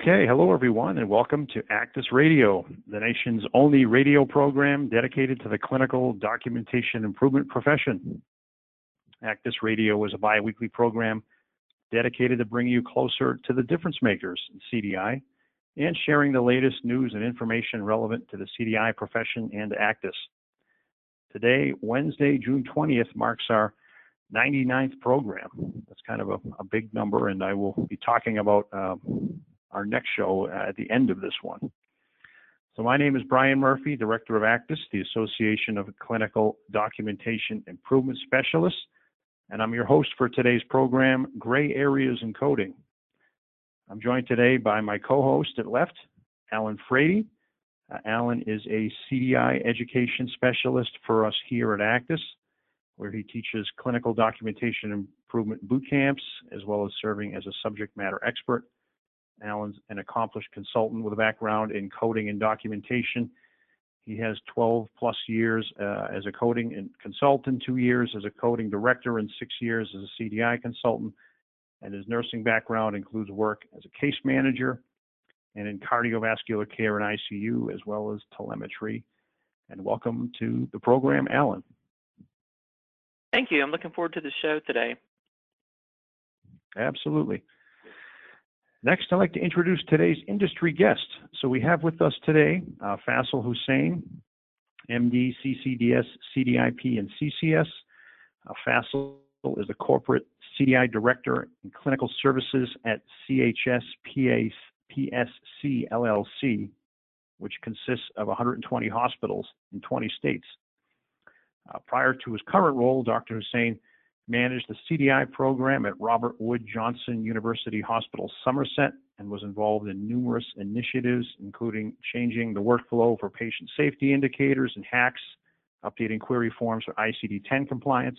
Okay, hello everyone, and welcome to ACDIS Radio, the nation's only radio program dedicated to the clinical documentation improvement profession. ACDIS Radio is a bi weekly program dedicated to bring you closer to the difference makers in CDI and sharing the latest news and information relevant to the CDI profession and ACDIS. Today, Wednesday, June 20th, marks our 99th program. That's kind of a, a big number, and I will be talking about uh, our next show at the end of this one. So my name is Brian Murphy, Director of ACDIS, the Association of Clinical Documentation Improvement Specialists, and I'm your host for today's program, Gray Areas in Coding. I'm joined today by my co-host at left, Allen Frady. Uh, Allen is a CDI education specialist for us here at ACDIS, where he teaches clinical documentation improvement boot camps, as well as serving as a subject matter expert Allen's an accomplished consultant with a background in coding and documentation. He has 12 plus years uh, as a coding and consultant, two years as a coding director, and six years as a CDI consultant. And his nursing background includes work as a case manager and in cardiovascular care and ICU, as well as telemetry. And welcome to the program, Allen. Thank you. I'm looking forward to the show today. Absolutely. Next, I'd like to introduce today's industry guest. So we have with us today uh, Faisal Hussain, MD, CCDS, CDIP, and CCS. Uh, Faisal is the corporate CDI director in clinical services at CHS PSC LLC, which consists of 120 hospitals in 20 states. Uh, prior to his current role, Dr. Hussain managed the CDI program at Robert Wood Johnson University Hospital, Somerset, and was involved in numerous initiatives, including changing the workflow for patient safety indicators and HACs, updating query forms for ICD-10 compliance,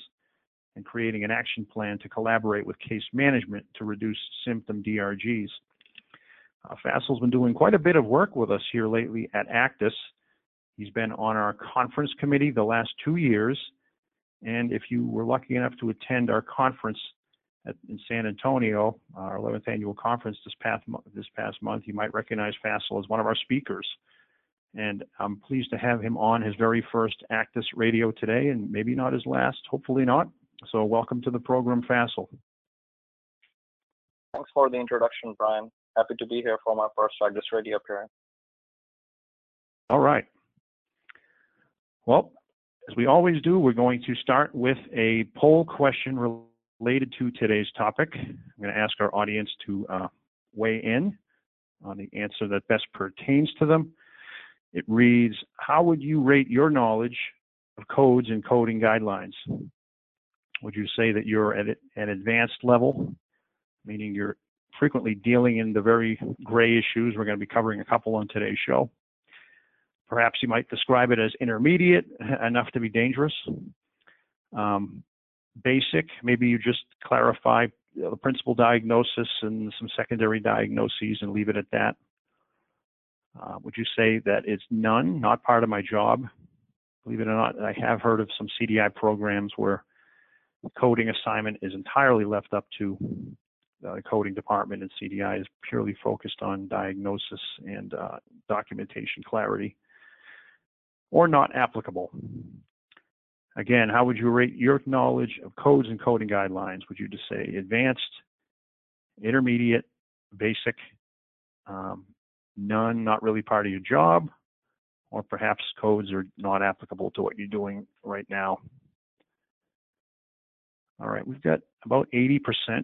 and creating an action plan to collaborate with case management to reduce symptom DRGs. Uh, Faisal's been doing quite a bit of work with us here lately at ACDIS. He's been on our conference committee the last two years and if you were lucky enough to attend our conference at, in San Antonio, our 11th annual conference this past, this past month, you might recognize Faisal as one of our speakers. And I'm pleased to have him on his very first ACDIS radio today, and maybe not his last, hopefully not. So welcome to the program, Faisal. Thanks for the introduction, Brian. Happy to be here for my first ACDIS radio appearance. All right. Well, as we always do, we're going to start with a poll question related to today's topic. I'm going to ask our audience to uh, weigh in on the answer that best pertains to them. It reads, how would you rate your knowledge of codes and coding guidelines? Would you say that you're at an advanced level, meaning you're frequently dealing in the very gray issues? We're going to be covering a couple on today's show. Perhaps you might describe it as intermediate, enough to be dangerous. Um, basic, maybe you just clarify the principal diagnosis and some secondary diagnoses and leave it at that. Uh, would you say that it's none, not part of my job? Believe it or not, I have heard of some CDI programs where coding assignment is entirely left up to the coding department, and CDI is purely focused on diagnosis and uh, documentation clarity or not applicable. Again, how would you rate your knowledge of codes and coding guidelines? Would you just say advanced, intermediate, basic, um, none, not really part of your job, or perhaps codes are not applicable to what you're doing right now? All right, we've got about 80%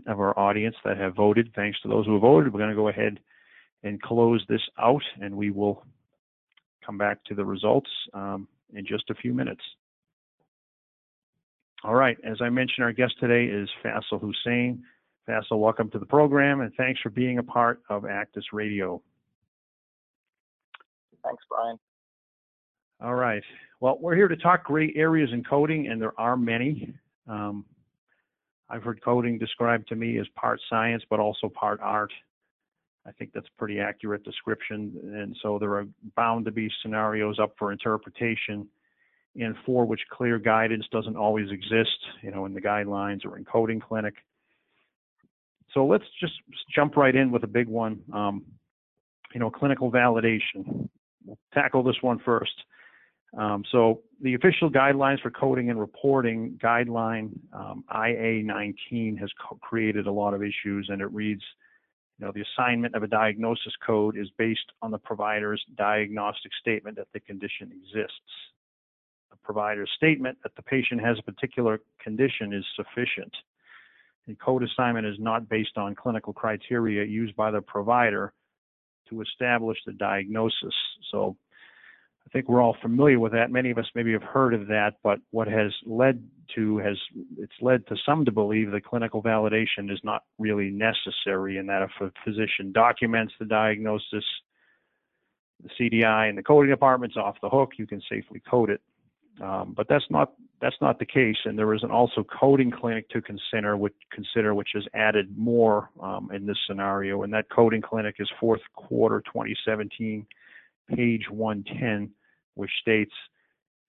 of our audience that have voted. Thanks to those who have voted, we're going to go ahead and close this out, and we will come back to the results um, in just a few minutes. All right, as I mentioned, our guest today is Faisal Hussain. Faisal, welcome to the program and thanks for being a part of ACDIS Radio. Thanks, Brian. All right. Well, we're here to talk gray areas in coding, and there are many. Um, I've heard coding described to me as part science, but also part art. I think that's a pretty accurate description. And so there are bound to be scenarios up for interpretation and for which clear guidance doesn't always exist, you know, in the guidelines or in coding clinic. So let's just jump right in with a big one. Um, you know, clinical validation. We'll tackle this one first. Um, so the official guidelines for coding and reporting guideline um, IA19 has created a lot of issues, and it reads, you know, the assignment of a diagnosis code is based on the provider's diagnostic statement that the condition exists. The provider's statement that the patient has a particular condition is sufficient. The code assignment is not based on clinical criteria used by the provider to establish the diagnosis. So I think we're all familiar with that. Many of us maybe have heard of that, but what has led to has it's led to some to believe that clinical validation is not really necessary and that if a physician documents the diagnosis, the CDI and the coding department's off the hook, you can safely code it. Um, but that's not that's not the case, and there is an also coding clinic to consider, which consider which has added more um, in this scenario, and that coding clinic is fourth quarter 2017 page 110, which states,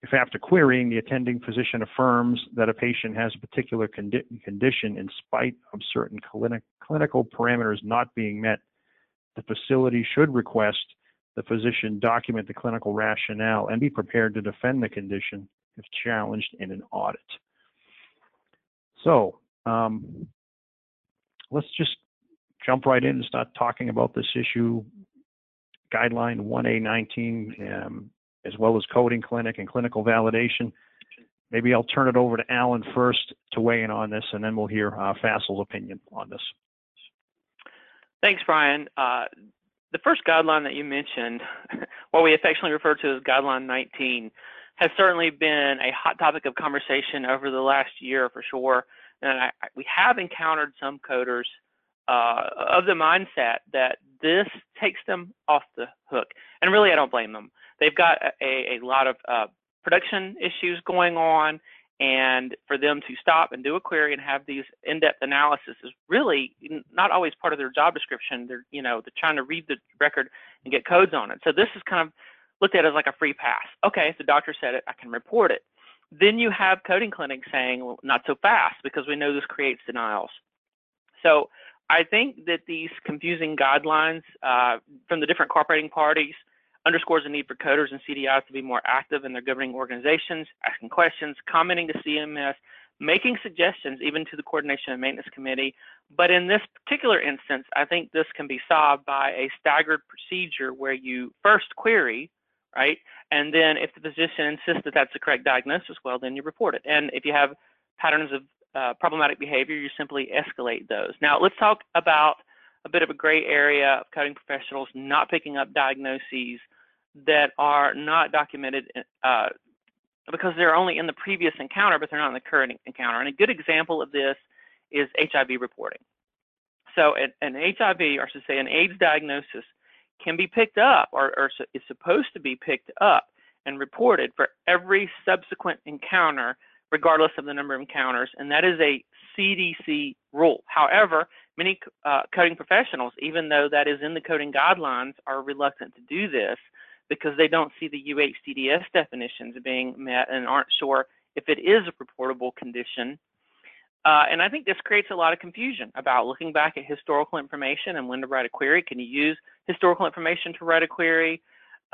if after querying, the attending physician affirms that a patient has a particular condi condition in spite of certain clinic clinical parameters not being met, the facility should request the physician document the clinical rationale and be prepared to defend the condition if challenged in an audit. So um, let's just jump right in and start talking about this issue guideline 1A19, um, as well as coding clinic and clinical validation. Maybe I'll turn it over to Allen first to weigh in on this, and then we'll hear uh, Faisal's opinion on this. Thanks, Brian. Uh, the first guideline that you mentioned, what we affectionately refer to as Guideline 19, has certainly been a hot topic of conversation over the last year for sure. And I, we have encountered some coders uh, of the mindset that this takes them off the hook. And really, I don't blame them. They've got a, a lot of uh, production issues going on, and for them to stop and do a query and have these in-depth analysis is really not always part of their job description. They're, you know, they're trying to read the record and get codes on it. So this is kind of looked at as like a free pass. Okay, if the doctor said it, I can report it. Then you have coding clinics saying, well, not so fast because we know this creates denials. So I think that these confusing guidelines uh, from the different cooperating parties underscores the need for coders and CDIs to be more active in their governing organizations, asking questions, commenting to CMS, making suggestions even to the Coordination and Maintenance Committee. But in this particular instance, I think this can be solved by a staggered procedure where you first query, right? And then if the physician insists that that's the correct diagnosis, well, then you report it. And if you have patterns of uh, problematic behavior, you simply escalate those. Now, let's talk about a bit of a gray area of coding professionals not picking up diagnoses that are not documented uh, because they're only in the previous encounter, but they're not in the current encounter. And a good example of this is HIV reporting. So an, an HIV, or should say an AIDS diagnosis, can be picked up or, or is supposed to be picked up and reported for every subsequent encounter regardless of the number of encounters, and that is a CDC rule. However, many uh, coding professionals, even though that is in the coding guidelines, are reluctant to do this because they don't see the UHDDS definitions being met and aren't sure if it is a reportable condition. Uh, and I think this creates a lot of confusion about looking back at historical information and when to write a query. Can you use historical information to write a query?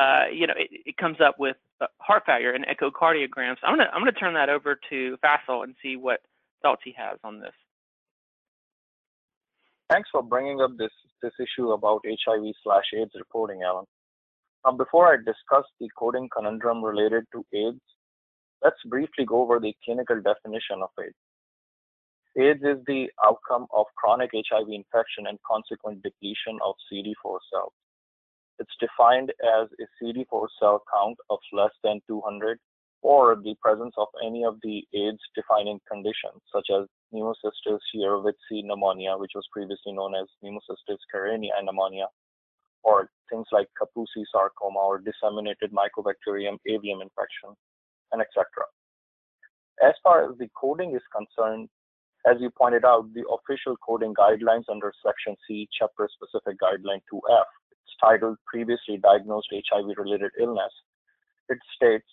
Uh, you know, it, it, comes up with uh, heart failure and echocardiograms. I'm gonna I'm gonna turn that over to Faisal and see what thoughts he has on this. Thanks for bringing up this this issue about HIV slash AIDS reporting, Allen. Now, before I discuss the coding conundrum related to AIDS, let's briefly go over the clinical definition of AIDS. AIDS is the outcome of chronic HIV infection and consequent depletion of CD4 cells. It's defined as a CD4 cell count of less than 200 or the presence of any of the AIDS defining conditions, such as pneumocystis jirovecii pneumonia, which was previously known as pneumocystis carinii pneumonia, or things like Kaposi sarcoma or disseminated Mycobacterium avium infection, and etc. As far as the coding is concerned, as you pointed out, the official coding guidelines under Section C, Chapter Specific Guideline 2F titled Previously Diagnosed HIV Related Illness, it states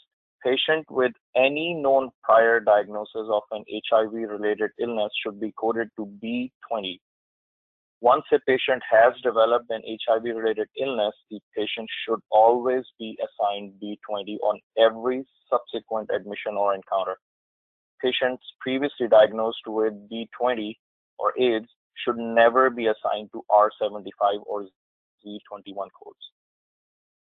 patient with any known prior diagnosis of an HIV related illness should be coded to B20. once a patient has developed an HIV-related illness, the patient should always be assigned B20 on every subsequent admission or encounter. Patients previously diagnosed with B20 or AIDS should never be assigned to R75 or Z21 codes.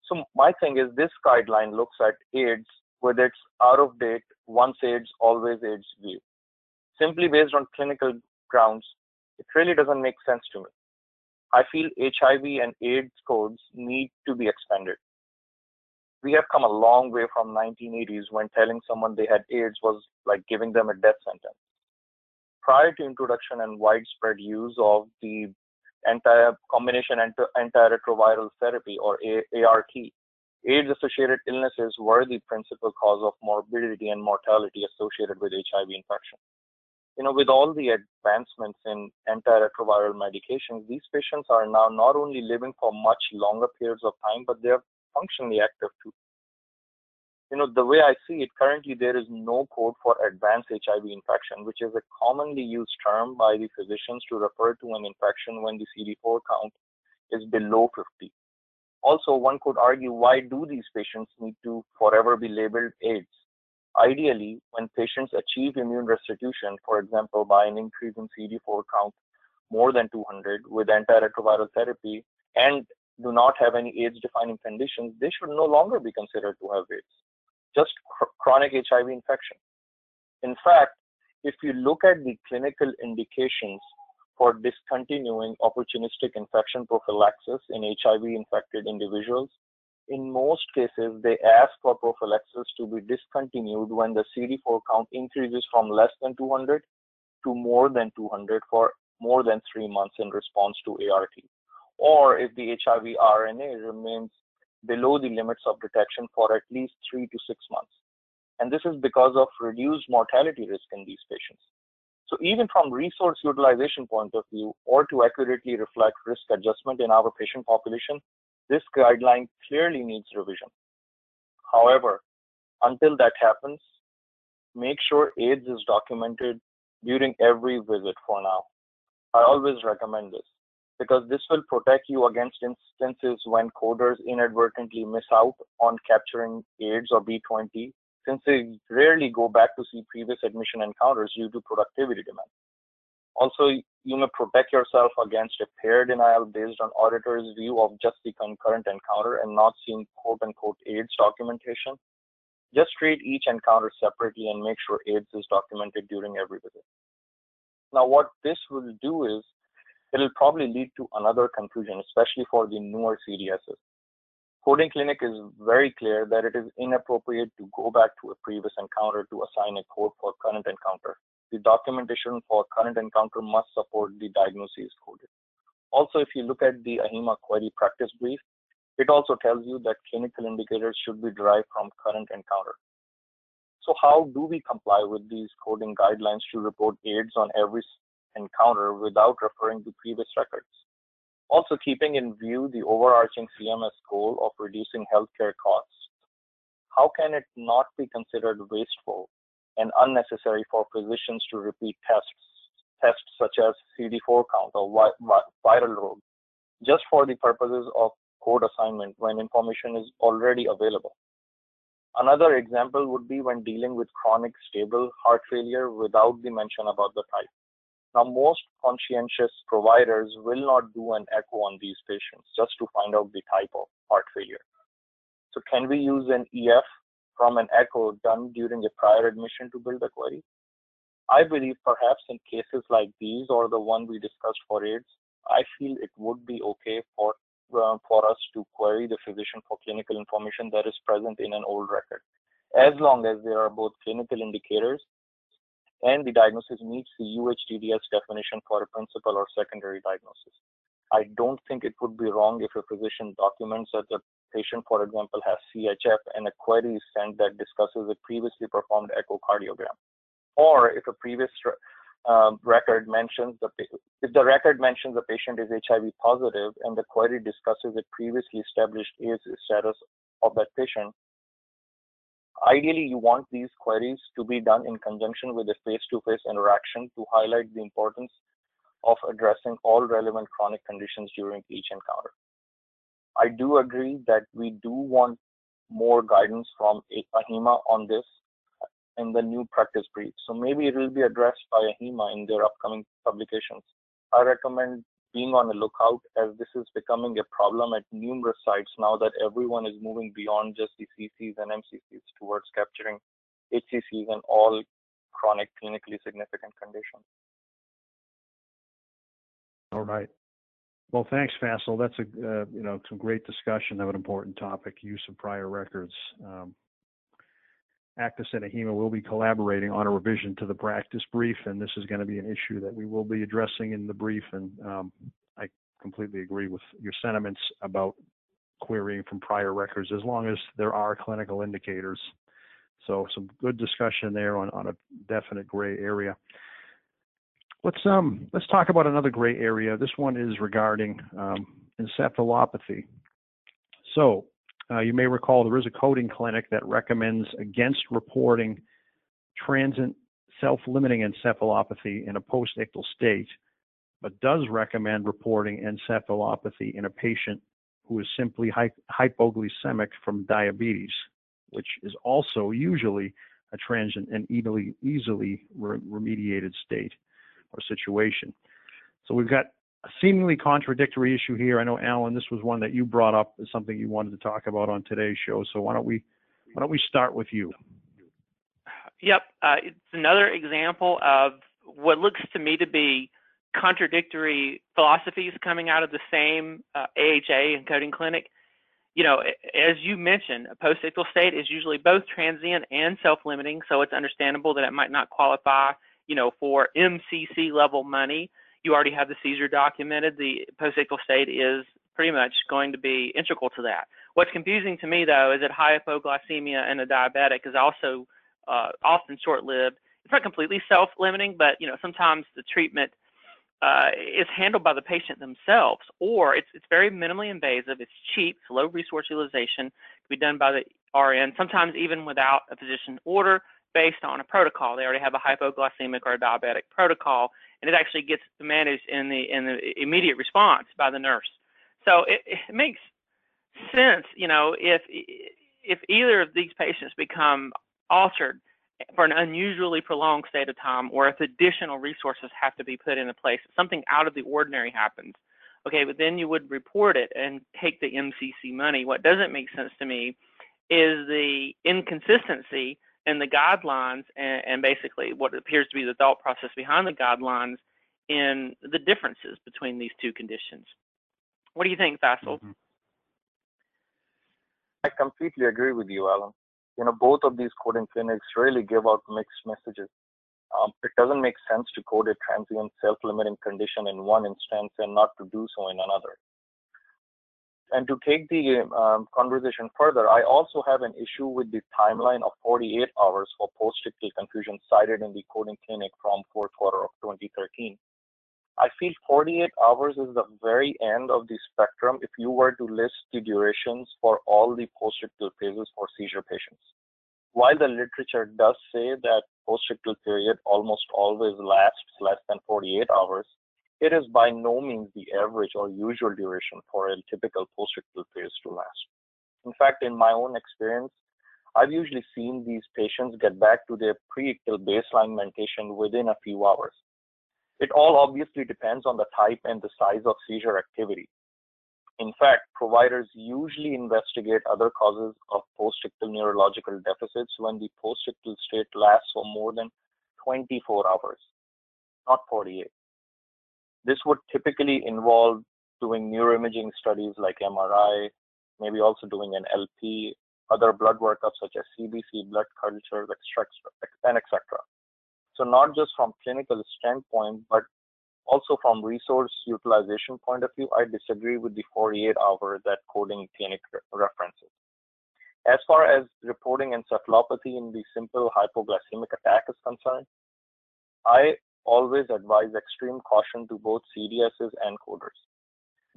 So my thing is this guideline looks at AIDS with its out-of-date once AIDS, always AIDS view. Simply based on clinical grounds, it really doesn't make sense to me. I feel HIV and AIDS codes need to be expanded. We have come a long way from 1980s when telling someone they had AIDS was like giving them a death sentence. Prior to introduction and widespread use of the anti combination anti antiretroviral therapy or ART, AIDS-associated illnesses were the principal cause of morbidity and mortality associated with HIV infection you know, with all the advancements in antiretroviral medications, these patients are now not only living for much longer periods of time, but they're functionally active too. You know, the way I see it, currently there is no code for advanced HIV infection, which is a commonly used term by the physicians to refer to an infection when the CD4 count is below 50. Also, one could argue why do these patients need to forever be labeled AIDS? Ideally, when patients achieve immune restitution, for example, by an increase in CD4 count more than 200 with antiretroviral therapy and do not have any AIDS defining conditions, they should no longer be considered to have AIDS, just cr- chronic HIV infection. In fact, if you look at the clinical indications for discontinuing opportunistic infection prophylaxis in HIV infected individuals, in most cases, they ask for prophylaxis to be discontinued when the CD4 count increases from less than 200 to more than 200 for more than three months in response to ART, or if the HIV RNA remains below the limits of detection for at least three to six months. And this is because of reduced mortality risk in these patients. So even from resource utilization point of view, or to accurately reflect risk adjustment in our patient population, this guideline clearly needs revision. However, until that happens, make sure AIDS is documented during every visit for now. I always recommend this because this will protect you against instances when coders inadvertently miss out on capturing AIDS or B20 since they rarely go back to see previous admission encounters due to productivity demands. Also, you may protect yourself against a pair denial based on auditor's view of just the concurrent encounter and not seeing quote unquote AIDS documentation. Just treat each encounter separately and make sure AIDS is documented during every visit. Now, what this will do is it'll probably lead to another confusion, especially for the newer CDSs. Coding Clinic is very clear that it is inappropriate to go back to a previous encounter to assign a code for current encounter the documentation for current encounter must support the diagnosis coded. Also, if you look at the AHIMA query practice brief, it also tells you that clinical indicators should be derived from current encounter. So how do we comply with these coding guidelines to report AIDS on every encounter without referring to previous records? Also keeping in view the overarching CMS goal of reducing healthcare costs, how can it not be considered wasteful and unnecessary for physicians to repeat tests, tests such as CD4 count or viral load, just for the purposes of code assignment when information is already available. Another example would be when dealing with chronic stable heart failure without the mention about the type. Now, most conscientious providers will not do an echo on these patients just to find out the type of heart failure. So can we use an EF from an echo done during a prior admission to build a query. I believe perhaps in cases like these or the one we discussed for AIDS, I feel it would be okay for uh, for us to query the physician for clinical information that is present in an old record, as long as there are both clinical indicators and the diagnosis meets the UHDDS definition for a principal or secondary diagnosis. I don't think it would be wrong if a physician documents that the patient, for example, has CHF and a query is sent that discusses a previously performed echocardiogram. Or if a previous um, record mentions the if the record mentions the patient is HIV positive and the query discusses a previously established AIDS status of that patient, ideally you want these queries to be done in conjunction with a face-to-face -face interaction to highlight the importance of addressing all relevant chronic conditions during each encounter. I do agree that we do want more guidance from AHIMA on this in the new practice brief. So maybe it will be addressed by AHIMA in their upcoming publications. I recommend being on the lookout as this is becoming a problem at numerous sites now that everyone is moving beyond just the CCs and MCCs towards capturing HCCs and all chronic clinically significant conditions. All right. Well, thanks, Faisal. That's a uh, you know some great discussion of an important topic: use of prior records. Um, ACDIS and AHIMA will be collaborating on a revision to the practice brief, and this is going to be an issue that we will be addressing in the brief. And um, I completely agree with your sentiments about querying from prior records, as long as there are clinical indicators. So some good discussion there on, on a definite gray area. Let's um let's talk about another gray area. This one is regarding um, encephalopathy. So uh, you may recall there is a coding clinic that recommends against reporting transient self-limiting encephalopathy in a post-ictal state, but does recommend reporting encephalopathy in a patient who is simply hy- hypoglycemic from diabetes, which is also usually a transient and easily, easily re- remediated state or situation. So we've got seemingly contradictory issue here. I know, Allen, this was one that you brought up as something you wanted to talk about on today's show. So why don't we why don't we start with you? Yep, uh, it's another example of what looks to me to be contradictory philosophies coming out of the same uh, AHA and coding clinic. You know, as you mentioned, a post-ictal state is usually both transient and self-limiting, so it's understandable that it might not qualify, you know, for MCC level money you already have the seizure documented. The post-ictal state is pretty much going to be integral to that. What's confusing to me, though, is that hypoglycemia in a diabetic is also uh, often short-lived. It's not completely self-limiting, but you know sometimes the treatment uh, is handled by the patient themselves, or it's it's very minimally invasive. It's cheap, it's low resource utilization, can be done by the RN, sometimes even without a physician order, based on a protocol. They already have a hypoglycemic or a diabetic protocol, and it actually gets managed in the in the immediate response by the nurse. So it, it makes sense, you know, if if either of these patients become altered for an unusually prolonged state of time, or if additional resources have to be put into place, something out of the ordinary happens. Okay, but then you would report it and take the MCC money. What doesn't make sense to me is the inconsistency and the guidelines and, and, basically what appears to be the thought process behind the guidelines in the differences between these two conditions. What do you think, Faisal? Mm-hmm. I completely agree with you, Allen. You know, both of these coding clinics really give out mixed messages. Um, it doesn't make sense to code a transient self-limiting condition in one instance and not to do so in another. And to take the um, conversation further, I also have an issue with the timeline of 48 hours for post-ictal confusion cited in the coding clinic from fourth quarter of 2013. I feel 48 hours is the very end of the spectrum if you were to list the durations for all the post-ictal phases for seizure patients. While the literature does say that post-ictal period almost always lasts less than 48 hours, it is by no means the average or usual duration for a typical post-ictal phase to last. In fact, in my own experience, I've usually seen these patients get back to their pre-ictal baseline mentation within a few hours. It all obviously depends on the type and the size of seizure activity. In fact, providers usually investigate other causes of post-ictal neurological deficits when the post-ictal state lasts for more than 24 hours, not 48. This would typically involve doing neuroimaging studies like MRI, maybe also doing an LP, other blood workups such as CBC, blood cultures, extracts, and etc. So not just from clinical standpoint, but also from resource utilization point of view, I disagree with the 48 hour that coding clinic references. As far as reporting encephalopathy in the simple hypoglycemic attack is concerned, I always advise extreme caution to both CDSs and coders.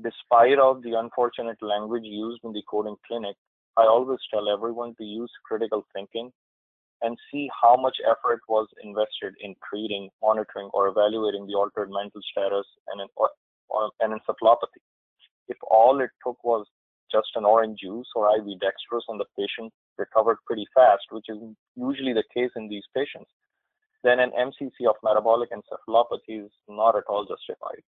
Despite of the unfortunate language used in the coding clinic, I always tell everyone to use critical thinking and see how much effort was invested in treating, monitoring, or evaluating the altered mental status and an, or, an encephalopathy. If all it took was just an orange juice or IV dextrose and the patient recovered pretty fast, which is usually the case in these patients, then an MCC of metabolic encephalopathy is not at all justified.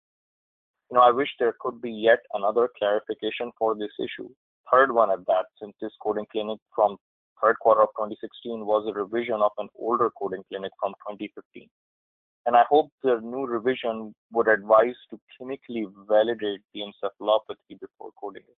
You know, I wish there could be yet another clarification for this issue, third one at that, since this coding clinic from third quarter of 2016 was a revision of an older coding clinic from 2015. And I hope the new revision would advise to clinically validate the encephalopathy before coding it.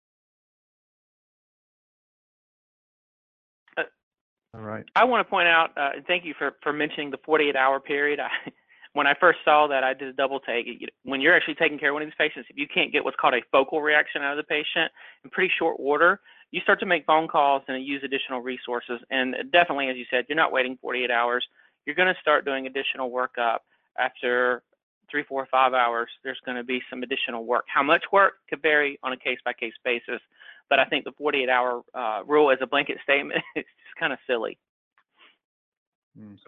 All right. I want to point out, uh, thank you for, for mentioning the 48 hour period. I, when I first saw that, I did a double take. When you're actually taking care of one of these patients, if you can't get what's called a focal reaction out of the patient in pretty short order, you start to make phone calls and use additional resources. And definitely, as you said, you're not waiting 48 hours. You're going to start doing additional workup after three, four, five hours. There's going to be some additional work. How much work could vary on a case by case basis. But I think the 48 hour uh, rule as a blanket statement is just kind of silly. Mm.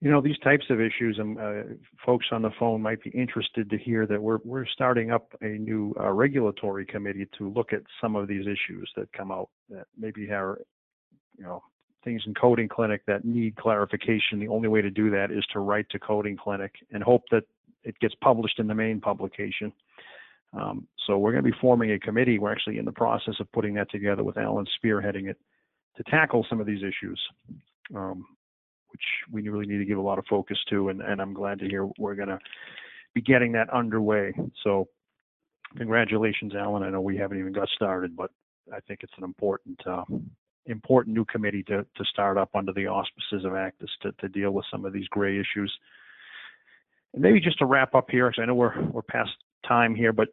You know, these types of issues, and um, uh, folks on the phone might be interested to hear that we're we're starting up a new uh, regulatory committee to look at some of these issues that come out that maybe are, you know, things in coding clinic that need clarification. The only way to do that is to write to coding clinic and hope that it gets published in the main publication. Um, so we're going to be forming a committee. We're actually in the process of putting that together with Allen spearheading it to tackle some of these issues, um, which we really need to give a lot of focus to. And, and I'm glad to hear we're going to be getting that underway. So congratulations, Allen. I know we haven't even got started, but I think it's an important uh, important new committee to, to start up under the auspices of ACDIS to, to deal with some of these gray issues. And maybe just to wrap up here, because I know we're we're past time here, but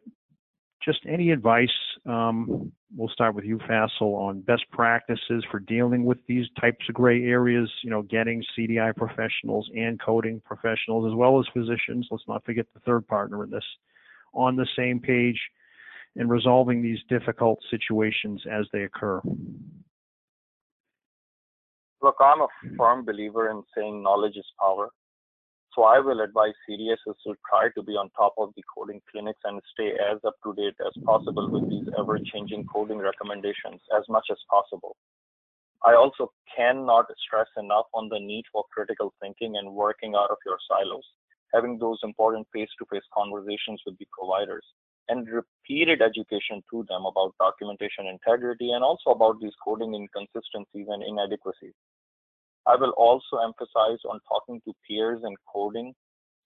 just any advice. Um, we'll start with you, Faisal, on best practices for dealing with these types of gray areas. You know, getting CDI professionals and coding professionals, as well as physicians. Let's not forget the third partner in this, on the same page, and resolving these difficult situations as they occur. Look, I'm a firm believer in saying knowledge is power. So I will advise CDSs to try to be on top of the coding clinics and stay as up to date as possible with these ever changing coding recommendations as much as possible. I also cannot stress enough on the need for critical thinking and working out of your silos, having those important face to face conversations with the providers, and repeated education to them about documentation integrity and also about these coding inconsistencies and inadequacies. I will also emphasize on talking to peers in coding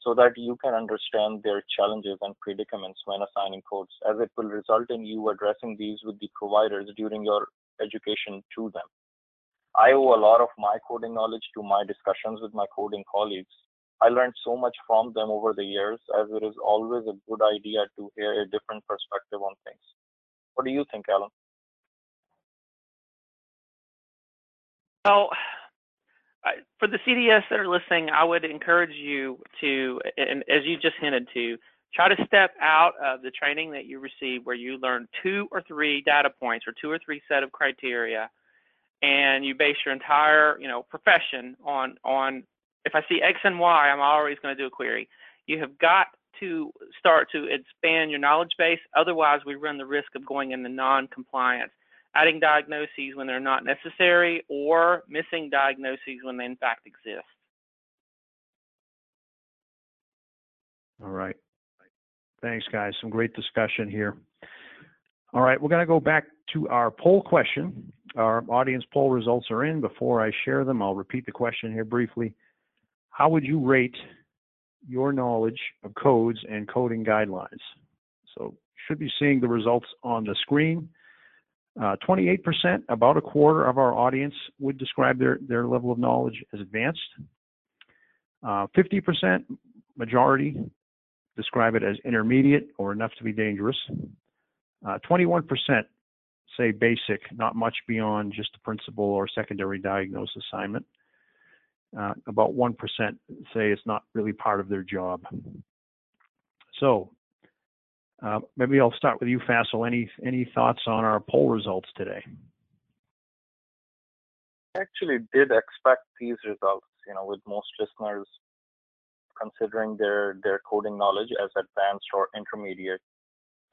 so that you can understand their challenges and predicaments when assigning codes, as it will result in you addressing these with the providers during your education to them. I owe a lot of my coding knowledge to my discussions with my coding colleagues. I learned so much from them over the years, as it is always a good idea to hear a different perspective on things. What do you think, Allen? Well, for the CDS that are listening, I would encourage you to, and as you just hinted to, try to step out of the training that you received where you learn two or three data points or two or three set of criteria and you base your entire you know profession on on if I see X and Y, I'm always going to do a query. You have got to start to expand your knowledge base. Otherwise, we run the risk of going into non-compliance adding diagnoses when they're not necessary, or missing diagnoses when they in fact exist. All right. Thanks, guys. Some great discussion here. All right, we're going to go back to our poll question. Our audience poll results are in. Before I share them, I'll repeat the question here briefly. How would you rate your knowledge of codes and coding guidelines? So, should be seeing the results on the screen. Uh, 28%, about a quarter of our audience would describe their, their level of knowledge as advanced. Uh, 50%, majority, describe it as intermediate or enough to be dangerous. Uh, 21% say basic, not much beyond just a principal or secondary diagnosis assignment. Uh, about 1% say it's not really part of their job. So Uh, maybe I'll start with you, Faisal. Any any thoughts on our poll results today? I actually did expect these results, you know, with most listeners considering their, their coding knowledge as advanced or intermediate.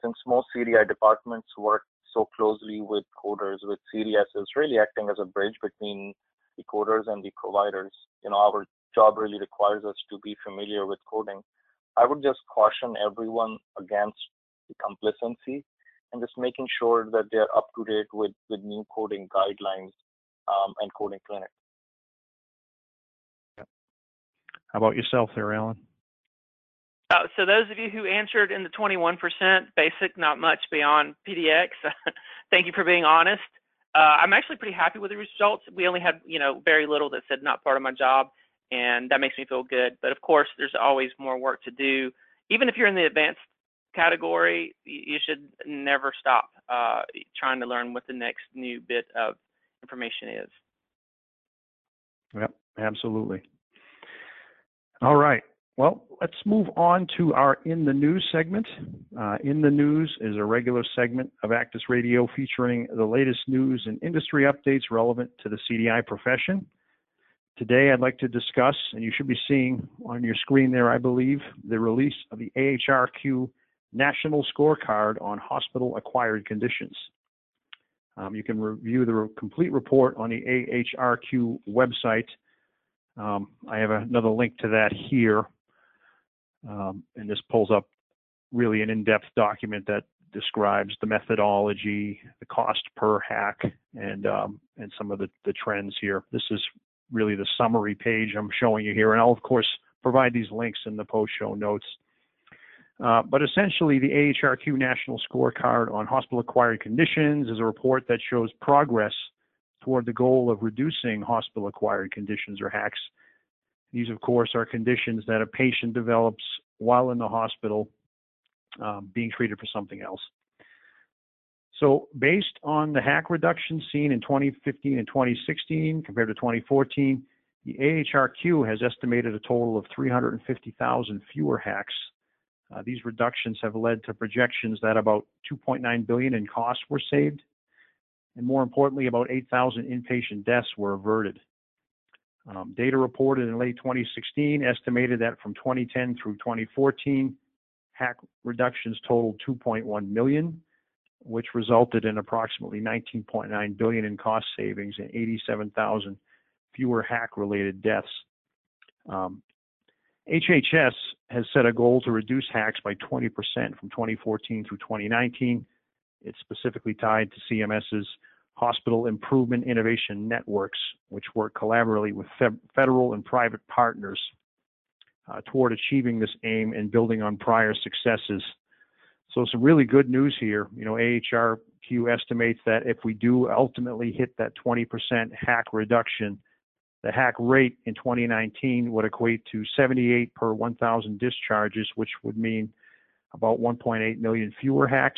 Since most CDI departments work so closely with coders, with CDS is really acting as a bridge between the coders and the providers. You know, our job really requires us to be familiar with coding. I would just caution everyone against the complacency and just making sure that they're up to date with, with new coding guidelines um, and coding clinic. How about yourself there, Allen? Uh, so those of you who answered in the 21% basic, not much beyond PDX, thank you for being honest. Uh, I'm actually pretty happy with the results. We only had, you know, very little that said not part of my job, and that makes me feel good. But of course, there's always more work to do. Even if you're in the advanced category, you should never stop uh, trying to learn what the next new bit of information is. Yep, absolutely. All right. Well, let's move on to our In the News segment. Uh, in the News is a regular segment of ACDIS Radio featuring the latest news and industry updates relevant to the CDI profession. Today, I'd like to discuss, and you should be seeing on your screen there, I believe, the release of the AHRQ National Scorecard on Hospital Acquired Conditions. Um, you can review the complete report on the AHRQ website um, I have another link to that here. Um, and this pulls up really an in-depth document that describes the methodology, the cost per HAC, and um, and some of the, the trends here. This is really the summary page I'm showing you here, and I'll of course provide these links in the post-show notes. Uh, but essentially, the AHRQ National Scorecard on Hospital-Acquired Conditions is a report that shows progress toward the goal of reducing hospital acquired conditions or HACs. These, of course, are conditions that a patient develops while in the hospital um, being treated for something else. So, based on the HAC reduction seen in 2015 and 2016 compared to 2014, the AHRQ has estimated a total of 350,000 fewer HACs. Uh, these reductions have led to projections that about 2.9 billion in costs were saved and more importantly, about 8,000 inpatient deaths were averted. Um, data reported in late 2016 estimated that from 2010 through 2014, HAC reductions totaled 2.1 million, which resulted in approximately 19.9 billion in cost savings and 87,000 fewer HAC-related deaths. Um, HHS has set a goal to reduce HACs by 20% from 2014 through 2019. It's specifically tied to CMS's Hospital Improvement Innovation Networks, which work collaboratively with federal and private partners uh, toward achieving this aim and building on prior successes. So some really good news here. You know, AHRQ estimates that if we do ultimately hit that 20% HAC reduction, the HAC rate in 2019 would equate to 78 per 1,000 discharges, which would mean about 1.8 million fewer HACs.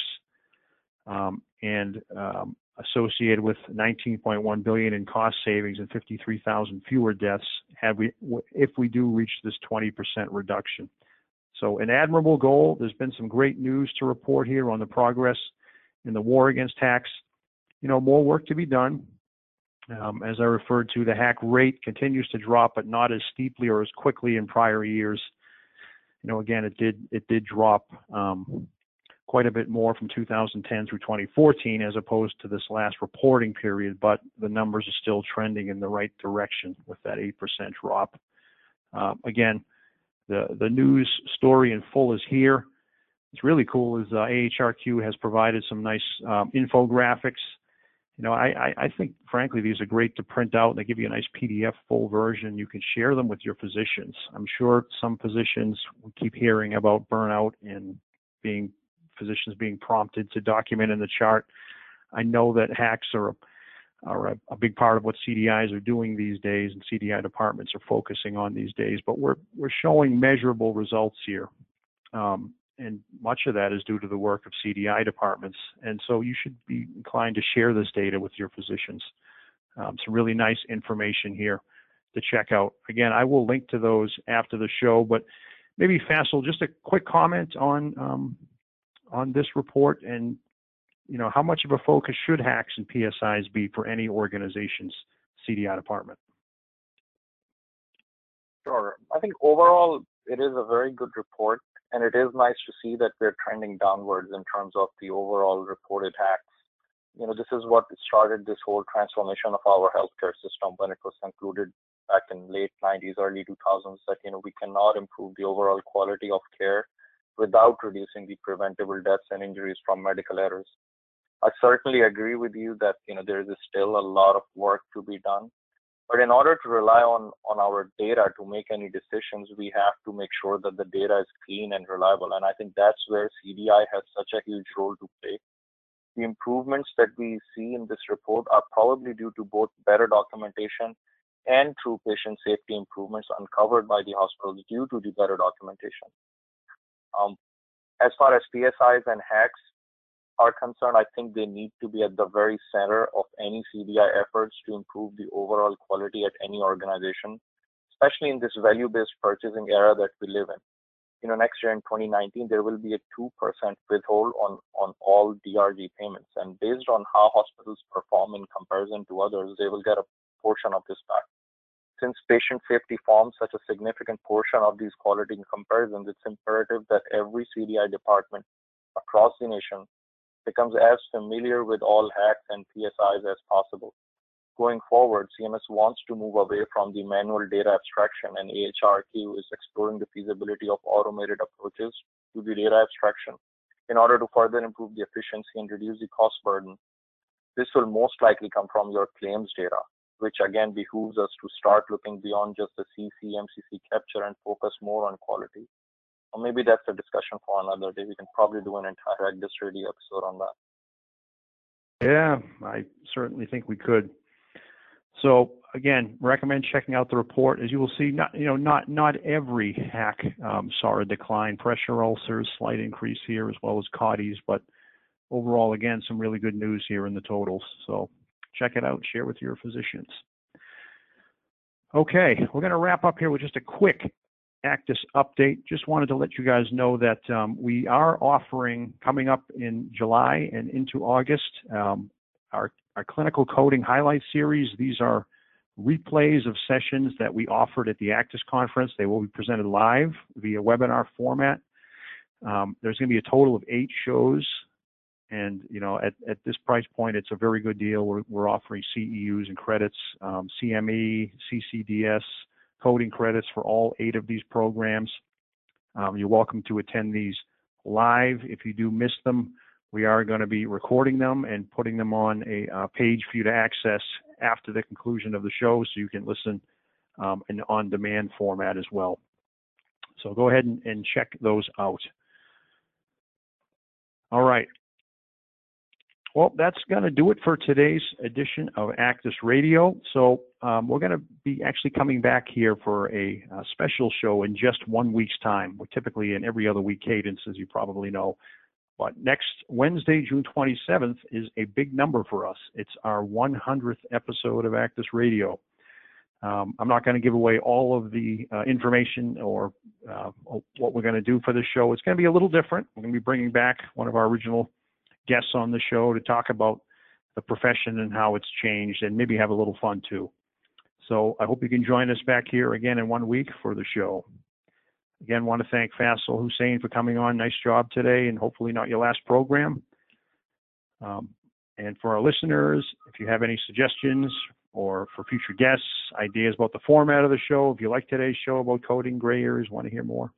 Um, and um, associated with 19.1 billion in cost savings and 53,000 fewer deaths have we if we do reach this 20% reduction. So an admirable goal. There's been some great news to report here on the progress in the war against HACs. You know, more work to be done. Um, as I referred to, the HAC rate continues to drop, but not as steeply or as quickly in prior years. You know, again, it did it did drop um, quite a bit more from 2010 through 2014 as opposed to this last reporting period, but the numbers are still trending in the right direction with that 8% drop. Uh, again, the, the news story in full is here. It's really cool is uh, AHRQ has provided some nice um, infographics. You know, I, I, think, frankly, these are great to print out. They give you a nice PDF full version. You can share them with your physicians. I'm sure some physicians keep hearing about burnout and being physicians being prompted to document in the chart. I know that HACs are a, are a, a, big part of what CDIs are doing these days, and CDI departments are focusing on these days. But we're we're showing measurable results here, um, and much of that is due to the work of CDI departments. And so you should be inclined to share this data with your physicians. Um, some really nice information here to check out. Again, I will link to those after the show, but maybe Faisal, just a quick comment on um, on this report and you know how much of a focus should HACs and PSIs be for any organization's CDI department. Sure. I think overall it is a very good report, and it is nice to see that we're trending downwards in terms of the overall reported HACs. You know, this is what started this whole transformation of our healthcare system when it was concluded back in late 90s, early 2000s that, you know, we cannot improve the overall quality of care without reducing the preventable deaths and injuries from medical errors. I certainly agree with you that, you know, there is still a lot of work to be done. But in order to rely on, on our data to make any decisions, we have to make sure that the data is clean and reliable. And I think that's where CDI has such a huge role to play. The improvements that we see in this report are probably due to both better documentation and through patient safety improvements uncovered by the hospitals due to the better documentation. Um, as far as PSIs and HACs are concerned, I think they need to be at the very center of any CDI efforts to improve the overall quality at any organization, especially in this value-based purchasing era that we live in. You know, next year in 2019, there will be a 2% withhold on, on all DRG payments. And based on how hospitals perform in comparison to others, they will get a portion of this back. Since patient safety forms such a significant portion of these quality comparisons, it's imperative that every CDI department across the nation becomes as familiar with all HACs and PSIs as possible. Going forward, CMS wants to move away from the manual data abstraction, and AHRQ is exploring the feasibility of automated approaches to the data abstraction in order to further improve the efficiency and reduce the cost burden. This will most likely come from your claims data, which again behooves us to start looking beyond just the CC MCC capture and focus more on quality. Or maybe that's a discussion for another day. We can probably do an entire ACDIS Radio episode on that. Yeah, I certainly think we could. So again, recommend checking out the report. As you will see, not you know not not every HAC um, saw a decline. Pressure ulcers, slight increase here, as well as CAUTIs, but overall, again, some really good news here in the totals. So check it out. Share with your physicians. Okay, we're going to wrap up here with just a quick ACDIS update. Just wanted to let you guys know that um, we are offering coming up in July and into August um, our, our clinical coding highlight series. These are replays of sessions that we offered at the ACDIS conference. They will be presented live via webinar format. Um, there's going to be a total of eight shows. And, you know, at, at this price point, it's a very good deal. We're, we're offering CEUs and credits, um, CME, CCDS, coding credits for all eight of these programs. Um, you're welcome to attend these live. If you do miss them, we are going to be recording them and putting them on a uh, page for you to access after the conclusion of the show so you can listen um, in on-demand format as well. So go ahead and, and check those out. All right. Well, that's going to do it for today's edition of ACDIS Radio. So um, we're going to be actually coming back here for a, a, special show in just one week's time. We're typically in every other week cadence, as you probably know. But next Wednesday, June 27th, is a big number for us. It's our 100th episode of ACDIS Radio. Um, I'm not going to give away all of the uh, information or uh, what we're going to do for the show. It's going to be a little different. We're going to be bringing back one of our original guests on the show to talk about the profession and how it's changed and maybe have a little fun too. So I hope you can join us back here again in one week for the show. Again, want to thank Faisal Hussain for coming on. Nice job today, and hopefully not your last program. Um, and for our listeners, if you have any suggestions or for future guests, ideas about the format of the show, if you like today's show about coding gray areas, want to hear more,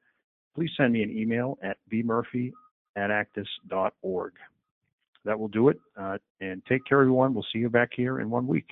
please send me an email at bmurphy at acdis.org that will do it. Uh, and take care, everyone. We'll see you back here in one week.